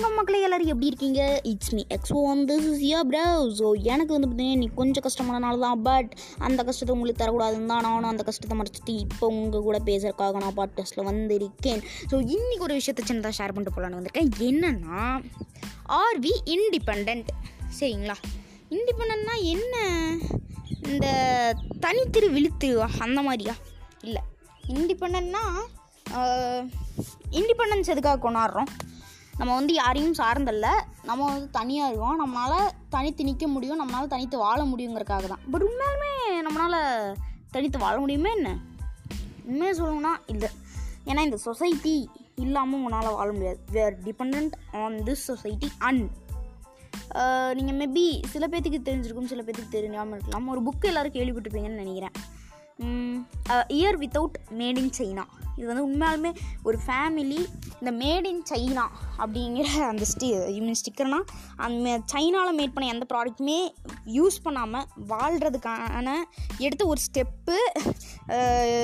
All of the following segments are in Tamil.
வணக்கம் மக்களே எல்லாரும் எப்படி இருக்கீங்க? It's me X one this is ya bro so எனக்கு வந்து பார்த்தீங்கன்னா நீ கொஞ்சம் கஷ்டமானனால தான் பட் அந்த கஷ்டத்தை உங்களுக்கு தரக்கூடாதுன்னு தான் நானும் அந்த கஷ்டத்தை மறைச்சிட்டு இப்போ உங்கள் கூட பேசுறதுக்காக நான் பாட்காஸ்ட்டில் வந்திருக்கேன். ஸோ இன்றைக்கி ஒரு விஷயத்தை சின்னதாக ஷேர் பண்ணிட்டு போகலான்னு வந்திருக்கேன். என்னன்னா ஆர் வி இண்டிபெண்ட் சரிங்களா? இண்டிபெண்ட்னா என்ன? இந்த தனித்திரு விழுத்து அந்த மாதிரியா? இல்லை. இண்டிபெண்ட்னா இண்டிபெண்டன்ஸ் எதுக்காக கொண்டாடுறோம்? நம்ம வந்து யாரையும் சார்ந்தல்ல. நம்ம வந்து தனியாக இருக்கோம் நம்மளால் தனித்து நிற்க முடியும். நம்மளால் தனித்து வாழ முடியுங்கிறதுக்காக தான். பட் உண்மையாலுமே நம்மளால் தனித்து வாழ முடியுமே என்ன? உண்மையாக சொல்லணும்னா இல்லை. ஏன்னா இந்த சொசைட்டி இல்லாமல் உங்களால் வாழ முடியாது. We are depend on this society and நீங்கள் மேபி சில பேர்த்துக்கு தெரிஞ்சிருக்கும் சில பேர்த்துக்கு தெரிஞ்சாமல் இருக்கலாம். ஒரு புக்கு எல்லோரும் கேள்விப்பட்டிருப்பீங்கன்னு நினைக்கிறேன். Year without made in China இது வந்து உண்மையாலுமே ஒரு ஃபேமிலி இந்த மேட் இன் சைனா அப்படிங்கிற அந்த ஸ்டி யூனி ஸ்டிக்கர்னால் அந்த சைனாவில் மேட் பண்ண எந்த ப்ராடக்ட்டுமே யூஸ் பண்ணாமல் வாழ்கிறதுக்கான எடுத்த ஒரு step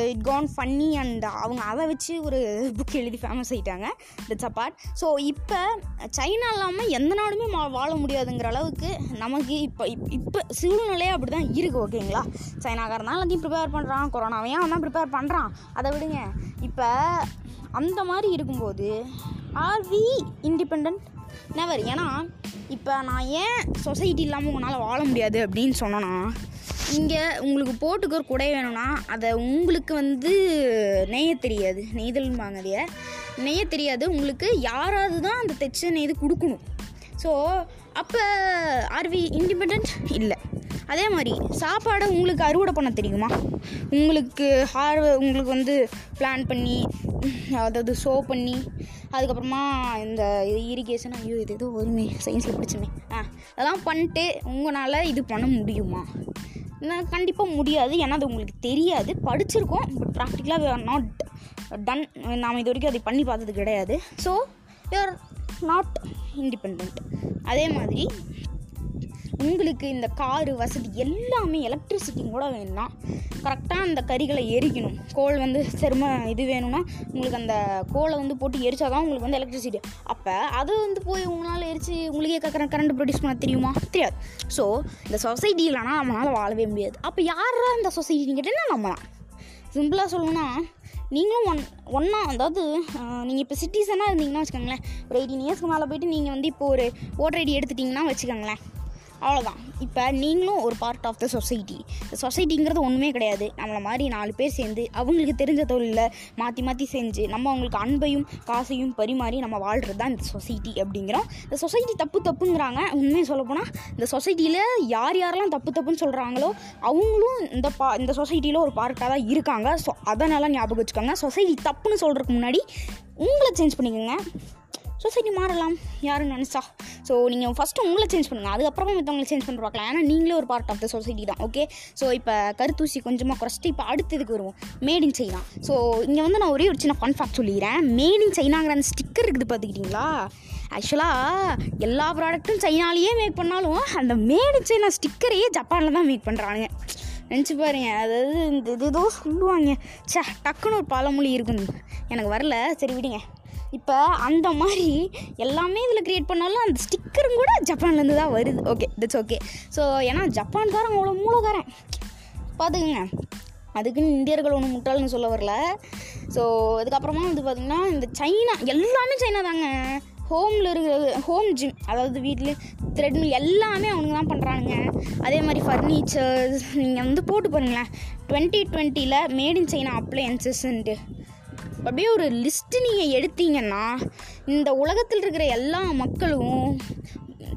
it can funny and அவங்க அதை வச்சு ஒரு புக் எழுதி ஃபேமஸ் ஆகிட்டாங்க தட்ஸ் அப்பார்ட் ஸோ இப்போ சைனா இல்லாமல் எந்த நாடுமே மா- வாழ முடியாதுங்கிற அளவுக்கு நமக்கு இப்போ இப்போ சூழ்நிலையே அப்படி தான் இருக்குது ஓகேங்களா சைனாக்காரன் எல்லாத்தையும் ப்ரிப்பேர் பண்ணுறான் கொரோனாவையும் அவன் தான் ப்ரிப்பேர் பண்ணுறான் அதை விடுங்க. இப்போ அந்த மாதிரி இருக்கும்போது ஆர் வி இண்டிபெண்ட் நெவர் ஏன்னா இப்போ நான் ஏன் சொசைட்டி இல்லாமல் உங்களால் வாழ முடியாது அப்படின்னு சொன்னேன்னா இங்கே உங்களுக்கு போட்டுக்கிற குடை வேணும்னா அதை உங்களுக்கு வந்து நெய்ய தெரியாது. நெய்தல்பாங்க அதைய நெய்ய தெரியாது. உங்களுக்கு யாராவது தான் அந்த தைச்ச நெய்து கொடுக்கணும். ஸோ அப்போ ஆர்வி இண்டிபெண்ட் இல்லை. அதே மாதிரி சாப்பாடை உங்களுக்கு அறுவடை பண்ண தெரியுமா? உங்களுக்கு ஹார் உங்களுக்கு வந்து பிளான் பண்ணி அதாவது ஷோ பண்ணி அதுக்கப்புறமா இந்த இது இரிகேஷன் ஐயோ இது ஏதோ ஒருமே சயின்ஸில் படிச்சுமே. ஆ அதெல்லாம் பண்ணிட்டு உங்களால் இது பண்ண முடியுமா? நான் கண்டிப்பாக முடியாது. ஏன்னா அது உங்களுக்கு தெரியாது. படிச்சிருக்கோம் பட் ப்ராக்டிக்கலாக ஆர் நாட் டன் நாம் இது வரைக்கும் அதை பண்ணி பார்த்தது கிடையாது. ஸோ யூஆர் நாட் இண்டிபெண்ட் அதே மாதிரி உங்களுக்கு இந்த காரு வசதி எல்லாமே எலக்ட்ரிசிட்டி கூட வேணும்னா கரெக்டாக அந்த கறிகளை எரிக்கணும். கோல் வந்து செரும இது வேணும்னா உங்களுக்கு அந்த கோலை வந்து போட்டு எரிச்சா தான் உங்களுக்கு வந்து எலக்ட்ரிசிட்டி அப்போ அது வந்து போய் உங்களால் எரிச்சு உங்களுக்கே கரெக்ட் கரண்ட் ப்ரொடியூஸ் பண்ண தெரியுமா? தெரியாது. ஸோ இந்த சொசைட்டி இல்லைனா நம்மளால் வாழவே முடியாது. அப்போ யாரா இந்த சொசைட்டின்னு கேட்டேன்னா நம்ம தான் சிம்பிளாக சொல்லணும்னா நீங்களும் ஒன் ஒன்றா அதாவது நீங்கள் இப்போ சிட்டிசனாக இருந்தீங்கன்னா வச்சுக்கோங்களேன். ஒரு எயிட்டீன் இயர்ஸ்க்கு மேலே போயிட்டு நீங்கள் வந்து இப்போ ஒரு ஓட்டர் ஐடி எடுத்துட்டிங்கன்னா வச்சுக்கோங்களேன். அவ்வளோதான் இப்போ நீங்களும் ஒரு பார்ட் ஆஃப் த சொசைட்டி இந்த சொசைட்டிங்கிறது ஒன்றுமே கிடையாது. நம்மளை மாதிரி நாலு பேர் சேர்ந்து அவங்களுக்கு தெரிஞ்ச தொழிலில் மாற்றி மாற்றி செஞ்சு நம்ம அவங்களுக்கு அன்பையும் காசையும் பரிமாறி நம்ம வாழ்கிறது தான் இந்த சொசைட்டி அப்படிங்கிறோம். இந்த சொசைட்டி தப்பு தப்புங்கிறாங்க. உண்மையை சொல்லப்போனால் இந்த சொசைட்டியில் யார் யாரெல்லாம் தப்பு தப்புன்னு சொல்கிறாங்களோ அவங்களும் இந்த பா இந்த சொசைட்டியில் ஒரு பார்ட்டாக தான் இருக்காங்க. ஸோ அதனால் ஞாபகம் வச்சுக்கோங்க. சொசைட்டி தப்புன்னு சொல்கிறதுக்கு முன்னாடி உங்களை சேஞ்ச் பண்ணிக்கோங்க. சொசைட்டி மாறலாம். யாருன்னு நினச்சா? ஸோ நீங்கள் ஃபஸ்ட்டு உங்களை சேஞ்ச் பண்ணுங்கள் அதுக்கப்புறமா மற்றவங்களை சேஞ்ச் பண்ணி பார்க்கலாம். ஏன்னா நீங்களே ஒரு பார்ட் ஆஃப் த சொசைட்டி தான் ஓகே ஸோ இப்போ கருத்தூசி கொஞ்சமாக குறைச்சிட்டு இப்போ அடுத்ததுக்கு வருவோம்? மேட் இன் சைனா ஸோ இங்கே வந்து நான் ஒரே ஒரு சின்ன ஃபன் ஃபேக்ட் சொல்லிடுறேன் மேட் இன் சைனாங்கிற அந்த ஸ்டிக்கர் இருக்குது பார்த்துக்கிட்டிங்களா? ஆக்சுவலாக எல்லா ப்ராடக்ட்டும் சைனாலேயே மேக் பண்ணாலும் அந்த மேட் இன் சைனா ஸ்டிக்கரையே ஜப்பானில் தான் மேக் பண்ணுறாங்க நினச்சி பாருங்க. அதாவது இந்த இது ஏதோ சொல்லுவாங்க. ச்சே டக்குன்னு ஒரு பழமொழி இருக்குன்னு. எனக்கு வரல. சரி விடுங்க. இப்போ அந்த மாதிரி எல்லாமே இதில் க்ரியேட் பண்ணாலும் அந்த ஸ்டிக்கரும் கூட ஜப்பான்லேருந்து தான் வருது. ஓகே இட்ஸ் ஓகே ஸோ ஏன்னா ஜப்பான்காரன் அவ்வளோ மூலக்காரன் பார்த்துக்குங்க அதுக்குன்னு இந்தியர்கள் ஒன்று முட்டாள்னு சொல்ல வரல. ஸோ அதுக்கப்புறமா வந்து பார்த்திங்கன்னா இந்த சைனா எல்லாமே சைனா தாங்க. ஹோமில் இருக்கிற ஹோம் ஜிம் அதாவது வீட்டில் த்ரெட்மில் எல்லாமே அவனுங்க தான் பண்ணுறானுங்க அதே மாதிரி ஃபர்னிச்சர்ஸ் நீங்கள் வந்து போட்டு பாருங்களேன். டுவெண்ட்டி டுவெண்ட்டியில் மேட் இன் சைனா அப்ளையன்சஸ்ன்ட்டு அப்படியே ஒரு லிஸ்ட்டு நீங்கள் எடுத்தீங்கன்னா இந்த உலகத்தில் இருக்கிற எல்லா மக்களும்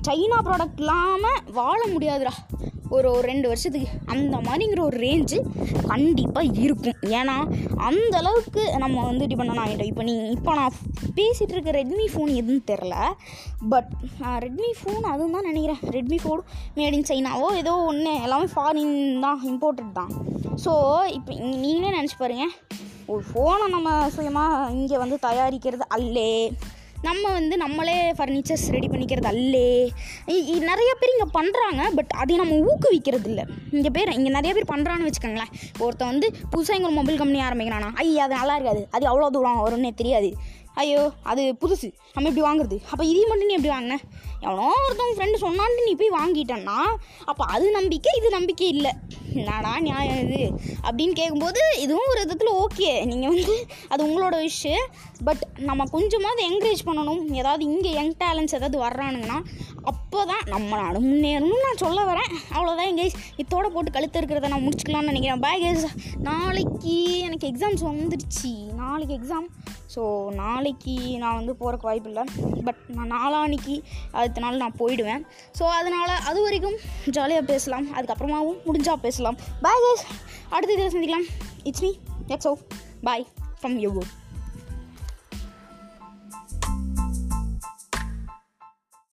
சைனா ப்ராடக்ட் இல்லாமல் வாழ முடியாதுடா. ஒரு ஒரு ரெண்டு வருஷத்துக்கு அந்த மாதிரிங்கிற ஒரு ரேஞ்சு கண்டிப்பாக இருக்கும். ஏன்னா அந்த அளவுக்கு நம்ம வந்து டிபெண்ட் ஆகிட்டோம் இப்போ நீ இப்போ நான் பேசிகிட்டு இருக்க ரெட்மி ஃபோன் எதுன்னு தெரில பட் ரெட்மி ஃபோன் அதுவும் தான் நினைக்கிறேன். ரெட்மி ஃபோன் மேட் இன் சைனாவோ ஏதோ ஒன்று எல்லாமே ஃபாரின் தான் இம்போர்ட்டட் தான். ஸோ இப்போ நீங்களே நினச்சி பாருங்கள் ஒரு ஃபோனை நம்ம சுயமாக இங்கே வந்து தயாரிக்கிறது அல்லே. நம்ம வந்து நம்மளே ஃபர்னிச்சர்ஸ் ரெடி பண்ணிக்கிறது அல்லே. இ- இ- நிறைய பேர் இங்கே பண்ணுறாங்க பட் அதை நம்ம ஊக்குவிக்கிறது இல்லை இங்கே பேர் இங்கே நிறைய பேர் பண்ணுறான்னு வச்சுக்கோங்களேன். ஒருத்தன் வந்து புதுசாக இங்கே ஒரு மொபைல் கம்பெனி ஆரம்பிக்கிறானா? ஐயா அது நல்லா இருக்காது. அது அவ்வளோ தூரம் வரும்னே தெரியாது. ஐயோ அது புதுசு. நம்ம இப்படி வாங்குறது. அப்போ இதையும் மட்டும் நீ எப்படி வாங்கின? எவனோ ஒருத்தவங்க ஃப்ரெண்டு சொன்னான்ட்டு நீ போய் வாங்கிட்டேன்னா அப்போ அது நம்பிக்கை இது நம்பிக்கை இல்லை. என்னடா நியாயம் இது? அப்படின்னு கேட்கும்போது இதுவும் ஒரு விதத்தில் ஓகே நீங்கள் வந்து அது உங்களோட விஷயம் பட் நம்ம கொஞ்சமாவது என்கரேஜ் பண்ணணும். ஏதாவது இங்கே யங் டேலண்ட்ஸ் ஏதாவது வர்றானுங்கன்னா அப்போ தான் நம்ம நாடு முன்னேறணும்னு நான் சொல்ல வரேன். அவ்வளோதான் எங்கேஜ் இத்தோட போட்டு கழுத்து இருக்கிறத நான் முடிச்சுக்கலாம்னு நினைக்கிறேன். பாய் கேஸ் நாளைக்கு எனக்கு எக்ஸாம்ஸ் வந்துடுச்சு. நாளைக்கு எக்ஸாம் ஸோ நாளைக்கு நான் வந்து போகிறக்கு வாய்ப்பு இல்லை பட் நான் நாளான்னைக்கு அடுத்த நாள் நான் போயிடுவேன். ஸோ அதனால் அது வரைக்கும் ஜாலியாக பேசலாம். அதுக்கப்புறமாவும் முடிஞ்சால் பேசலாம். பாய் கேஸ் அடுத்த இதில் சந்திக்கலாம். It's me Exo boy from you